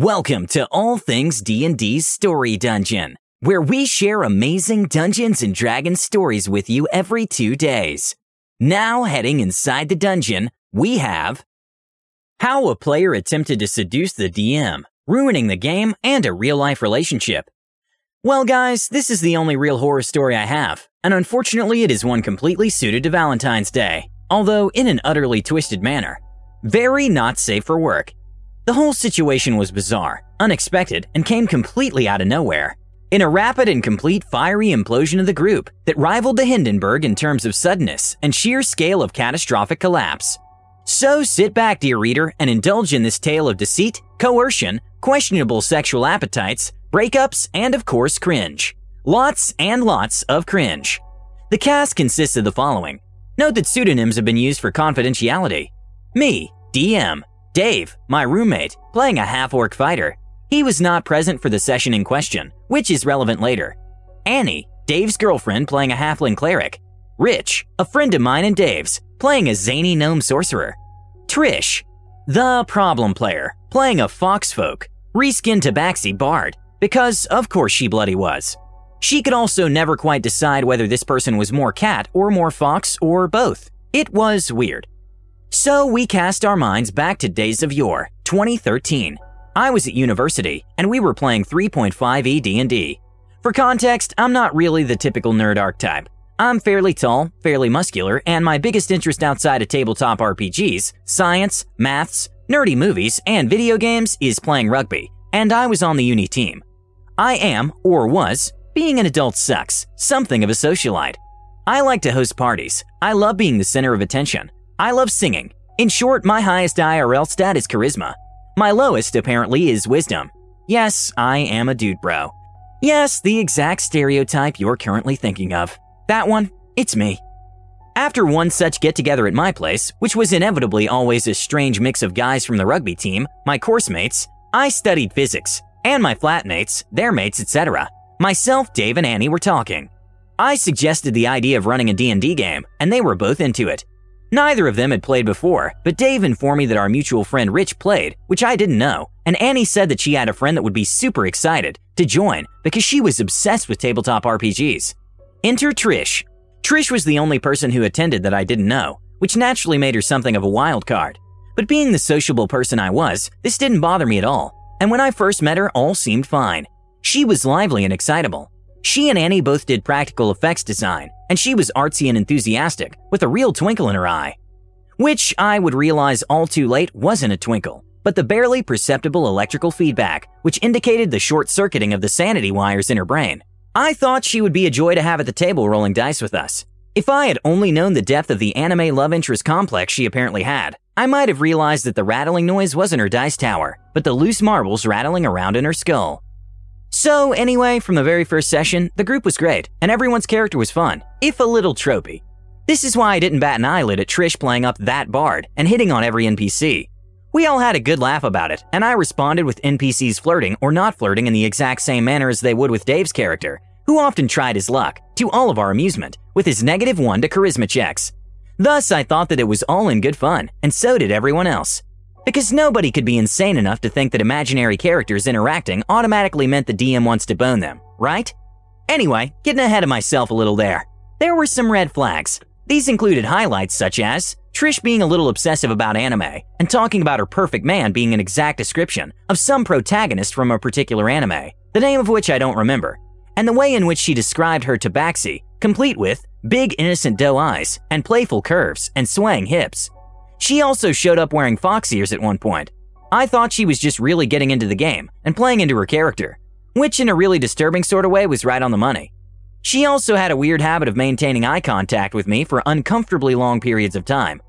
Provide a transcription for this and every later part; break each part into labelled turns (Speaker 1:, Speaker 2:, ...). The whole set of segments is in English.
Speaker 1: Welcome to All Things D&D's Story Dungeon, where we share amazing Dungeons and Dragons stories with you every 2 days. Now heading inside the dungeon, we have How a player attempted to seduce the DM, ruining the game and a real-life relationship. Well, guys, this is the only real horror story I have, and unfortunately it is one completely suited to Valentine's Day, although in an utterly twisted manner. Very not safe for work, the whole situation was bizarre, unexpected, and came completely out of nowhere. In a rapid and complete fiery implosion of the group that rivaled the Hindenburg in terms of suddenness and sheer scale of catastrophic collapse. So sit back, dear reader, and indulge in this tale of deceit, coercion, questionable sexual appetites, breakups, and of course, cringe. Lots and lots of cringe. The cast consists of the following. Note that pseudonyms have been used for confidentiality. Me, DM, Dave, my roommate, playing a half orc fighter. He was not present for the session in question, which is relevant later. Annie, Dave's girlfriend, playing a halfling cleric. Rich, a friend of mine and Dave's, playing a zany gnome sorcerer. Trish, the problem player, playing a foxfolk, reskinned tabaxi bard, because of course she bloody was. She could also never quite decide whether this person was more cat or more fox or both. It was weird. So we cast our minds back to days of yore, 2013. I was at university and we were playing 3.5e D&D. For context, I'm not really the typical nerd archetype. I'm fairly tall, fairly muscular, and my biggest interest outside of tabletop RPGs, science, maths, nerdy movies, and video games is playing rugby, and I was on the uni team. I am, or was, being an adult sucks, something of a socialite. I like to host parties. I love being the center of attention. I love singing. In short, my highest IRL stat is charisma. My lowest, apparently, is wisdom. Yes, I am a dude bro. Yes, the exact stereotype you're currently thinking of. That one, it's me. After one such get together at my place, which was inevitably always a strange mix of guys from the rugby team, my course mates, I studied physics, and my flatmates, their mates, etc. Myself, Dave, and Annie were talking. I suggested the idea of running a D&D game, and they were both into it. Neither of them had played before, but Dave informed me that our mutual friend Rich played, which I didn't know, and Annie said that she had a friend that would be super excited to join because she was obsessed with tabletop RPGs. Enter Trish. Trish was the only person who attended that I didn't know, which naturally made her something of a wild card. But being the sociable person I was, this didn't bother me at all, and when I first met her, all seemed fine. She was lively and excitable, she and Annie both did practical effects design, and she was artsy and enthusiastic, with a real twinkle in her eye. Which I would realize all too late wasn't a twinkle, but the barely perceptible electrical feedback, which indicated the short circuiting of the sanity wires in her brain. I thought she would be a joy to have at the table rolling dice with us. If I had only known the depth of the anime love interest complex she apparently had, I might have realized that the rattling noise wasn't her dice tower, but the loose marbles rattling around in her skull. So, anyway, from the very first session, the group was great, and everyone's character was fun, if a little tropey. This is why I didn't bat an eyelid at Trish playing up that bard and hitting on every NPC. We all had a good laugh about it, and I responded with NPCs flirting or not flirting in the exact same manner as they would with Dave's character, who often tried his luck, to all of our amusement, with his negative one to charisma checks. Thus, I thought that it was all in good fun, and so did everyone else. Because nobody could be insane enough to think that imaginary characters interacting automatically meant the DM wants to bone them, right? Anyway, getting ahead of myself a little there. There were some red flags. These included highlights such as Trish being a little obsessive about anime and talking about her perfect man being an exact description of some protagonist from a particular anime, the name of which I don't remember, and the way in which she described her tabaxi, complete with big innocent doe eyes and playful curves and swaying hips. She also showed up wearing fox ears at one point. I thought she was just really getting into the game and playing into her character, which in a really disturbing sort of way was right on the money. She also had a weird habit of maintaining eye contact with me for uncomfortably long periods of time.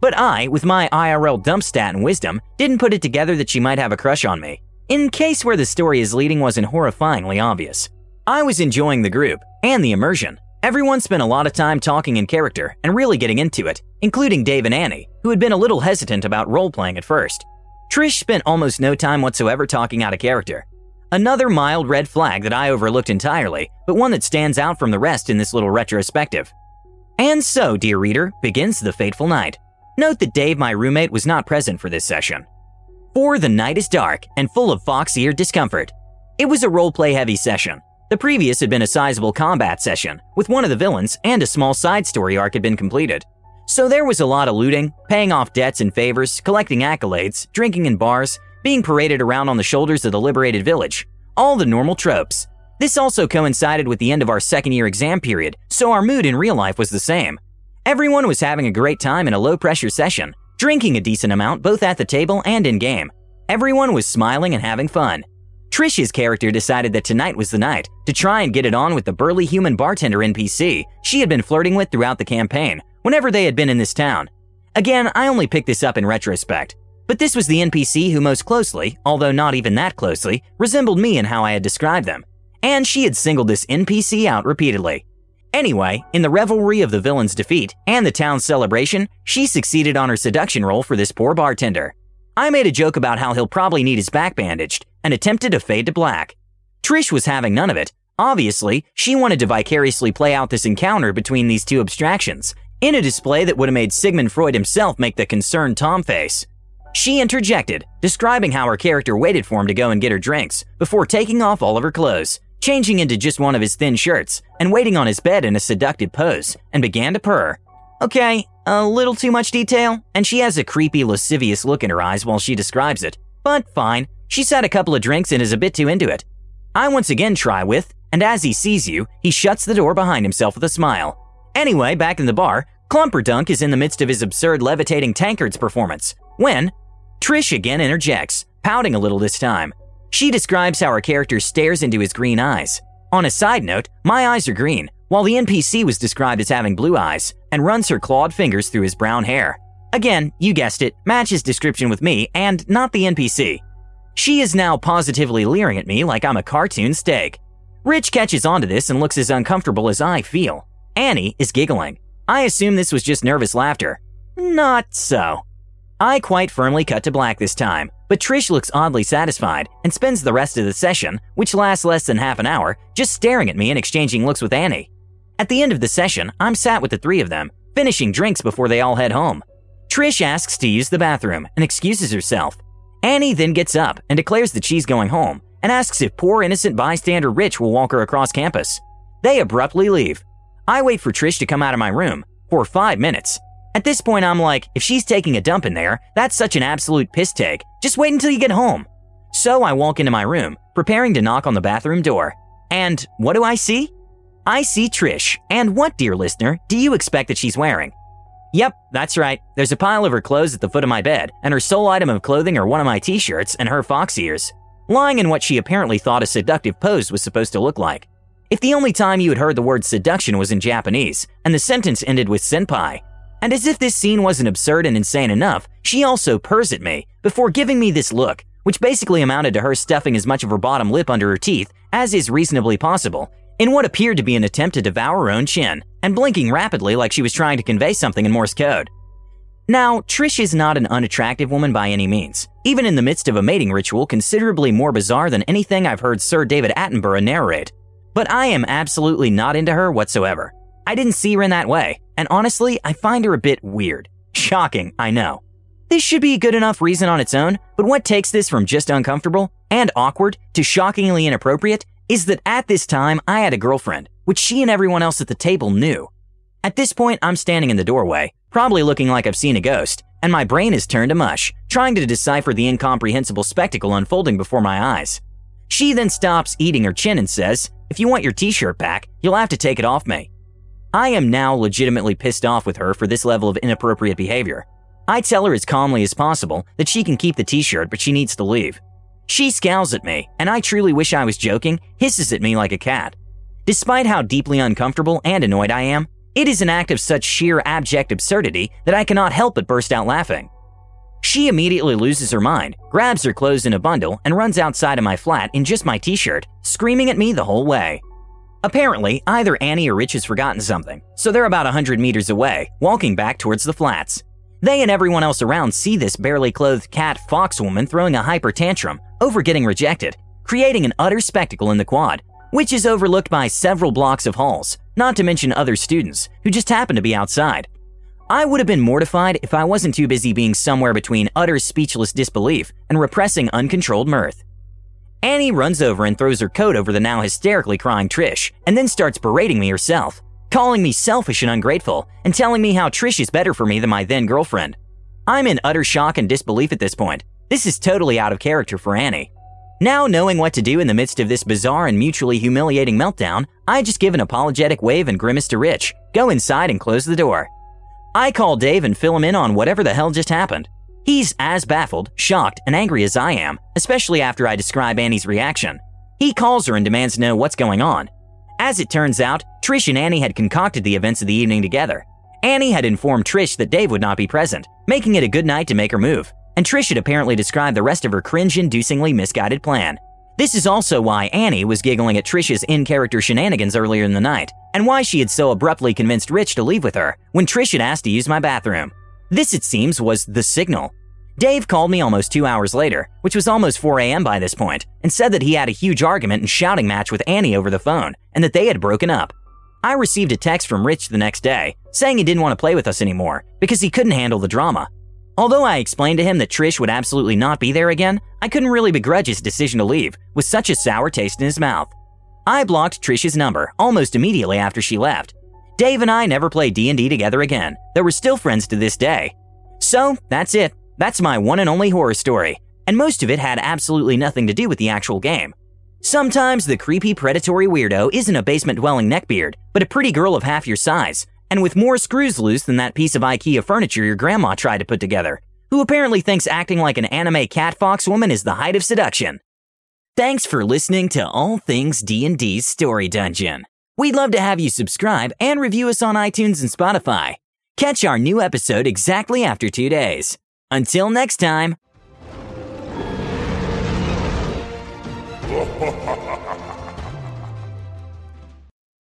Speaker 1: But I, with my IRL dump stat and wisdom, didn't put it together that she might have a crush on me, in case where the story is leading wasn't horrifyingly obvious. I was enjoying the group and the immersion, Everyone spent a lot of time talking in character and really getting into it, including Dave and Annie, who had been a little hesitant about role playing at first. Trish spent almost no time whatsoever talking out of character. Another mild red flag that I overlooked entirely, but one that stands out from the rest in this little retrospective. And so, dear reader, begins the fateful night. Note that Dave, my roommate, was not present for this session. For the night is dark and full of fox-ear discomfort. It was a roleplay heavy session. The previous had been a sizable combat session, with one of the villains and a small side story arc had been completed. So there was a lot of looting, paying off debts and favors, collecting accolades, drinking in bars, being paraded around on the shoulders of the liberated village. All the normal tropes. This also coincided with the end of our second year exam period, so our mood in real life was the same. Everyone was having a great time in a low pressure session, drinking a decent amount both at the table and in game. Everyone was smiling and having fun. Trish's character decided that tonight was the night to try and get it on with the burly human bartender NPC she had been flirting with throughout the campaign whenever they had been in this town. Again, I only picked this up in retrospect, but this was the NPC who most closely, although not even that closely, resembled me in how I had described them. And she had singled this NPC out repeatedly. Anyway, in the revelry of the villain's defeat and the town's celebration, she succeeded on her seduction roll for this poor bartender. I made a joke about how he'll probably need his back bandaged and attempted to fade to black. Trish was having none of it. Obviously, she wanted to vicariously play out this encounter between these two abstractions in a display that would have made Sigmund Freud himself make the concerned Tom face. She interjected, describing how her character waited for him to go and get her drinks before taking off all of her clothes, changing into just one of his thin shirts, and waiting on his bed in a seductive pose, and began to purr. Okay, a little too much detail, and she has a creepy, lascivious look in her eyes while she describes it. But fine, she's had a couple of drinks and is a bit too into it. I once again try with, and as he sees you, he shuts the door behind himself with a smile. Anyway, back in the bar, Clumperdunk is in the midst of his absurd levitating tankards performance when Trish again interjects, pouting a little this time. She describes how her character stares into his green eyes. On a side note, my eyes are green, while the NPC was described as having blue eyes and runs her clawed fingers through his brown hair. Again, you guessed it, matches description with me and not the NPC. She is now positively leering at me like I'm a cartoon steak. Rich catches onto this and looks as uncomfortable as I feel. Annie is giggling. I assume this was just nervous laughter. Not so. I quite firmly cut to black this time, but Trish looks oddly satisfied and spends the rest of the session, which lasts less than half an hour, just staring at me and exchanging looks with Annie. At the end of the session, I'm sat with the three of them, finishing drinks before they all head home. Trish asks to use the bathroom and excuses herself. Annie then gets up and declares that she's going home and asks if poor innocent bystander Rich will walk her across campus. They abruptly leave. I wait for Trish to come out of my room for five minutes. At this point, I'm like, if she's taking a dump in there, that's such an absolute piss take. Just wait until you get home. So I walk into my room, preparing to knock on the bathroom door. And what do I see? I see Trish, and what, dear listener, do you expect that she's wearing? Yep, that's right. There's a pile of her clothes at the foot of my bed, and her sole item of clothing are one of my t shirts and her fox ears, lying in what she apparently thought a seductive pose was supposed to look like. If the only time you had heard the word seduction was in Japanese, and the sentence ended with senpai, and as if this scene wasn't absurd and insane enough, she also purrs at me before giving me this look, which basically amounted to her stuffing as much of her bottom lip under her teeth as is reasonably possible in what appeared to be an attempt to devour her own chin, and blinking rapidly like she was trying to convey something in Morse code. Now, Trish is not an unattractive woman by any means, even in the midst of a mating ritual considerably more bizarre than anything I've heard Sir David Attenborough narrate. But I am absolutely not into her whatsoever. I didn't see her in that way, and honestly, I find her a bit weird. Shocking, I know. This should be a good enough reason on its own, but what takes this from just uncomfortable and awkward to shockingly inappropriate is that at this time I had a girlfriend, which she and everyone else at the table knew. At this point, I'm standing in the doorway, probably looking like I've seen a ghost, and my brain is turned to mush, trying to decipher the incomprehensible spectacle unfolding before my eyes. She then stops eating her chin and says, If you want your t shirt back, you'll have to take it off me. I am now legitimately pissed off with her for this level of inappropriate behavior. I tell her as calmly as possible that she can keep the t shirt, but she needs to leave. She scowls at me, and I truly wish I was joking, hisses at me like a cat. Despite how deeply uncomfortable and annoyed I am, it is an act of such sheer abject absurdity that I cannot help but burst out laughing. She immediately loses her mind, grabs her clothes in a bundle, and runs outside of my flat in just my t shirt, screaming at me the whole way. Apparently, either Annie or Rich has forgotten something, so they're about 100 meters away, walking back towards the flats. They and everyone else around see this barely clothed cat fox woman throwing a hyper tantrum over getting rejected, creating an utter spectacle in the quad, which is overlooked by several blocks of halls, not to mention other students who just happen to be outside. I would have been mortified if I wasn't too busy being somewhere between utter speechless disbelief and repressing uncontrolled mirth. Annie runs over and throws her coat over the now hysterically crying Trish, and then starts berating me herself, calling me selfish and ungrateful, and telling me how Trish is better for me than my then girlfriend. I'm in utter shock and disbelief at this point. This is totally out of character for Annie. Now, knowing what to do in the midst of this bizarre and mutually humiliating meltdown, I just give an apologetic wave and grimace to Rich, go inside and close the door. I call Dave and fill him in on whatever the hell just happened. He's as baffled, shocked, and angry as I am, especially after I describe Annie's reaction. He calls her and demands to know what's going on. As it turns out, Trish and Annie had concocted the events of the evening together. Annie had informed Trish that Dave would not be present, making it a good night to make her move and Trish had apparently described the rest of her cringe-inducingly misguided plan. This is also why Annie was giggling at Trish's in-character shenanigans earlier in the night, and why she had so abruptly convinced Rich to leave with her when Trish had asked to use my bathroom. This, it seems, was the signal. Dave called me almost two hours later, which was almost 4 a.m. by this point, and said that he had a huge argument and shouting match with Annie over the phone, and that they had broken up. I received a text from Rich the next day, saying he didn't want to play with us anymore because he couldn't handle the drama, Although I explained to him that Trish would absolutely not be there again, I couldn't really begrudge his decision to leave, with such a sour taste in his mouth. I blocked Trish's number almost immediately after she left. Dave and I never played D&D together again, though we're still friends to this day. So, that's it. That's my one and only horror story, and most of it had absolutely nothing to do with the actual game. Sometimes the creepy predatory weirdo isn't a basement-dwelling neckbeard, but a pretty girl of half your size, and with more screws loose than that piece of IKEA furniture your grandma tried to put together, who apparently thinks acting like an anime cat fox woman is the height of seduction. Thanks for listening to All Things D&D's Story Dungeon. We'd love to have you subscribe and review us on iTunes and Spotify. Catch our new episode exactly after two days. Until next time.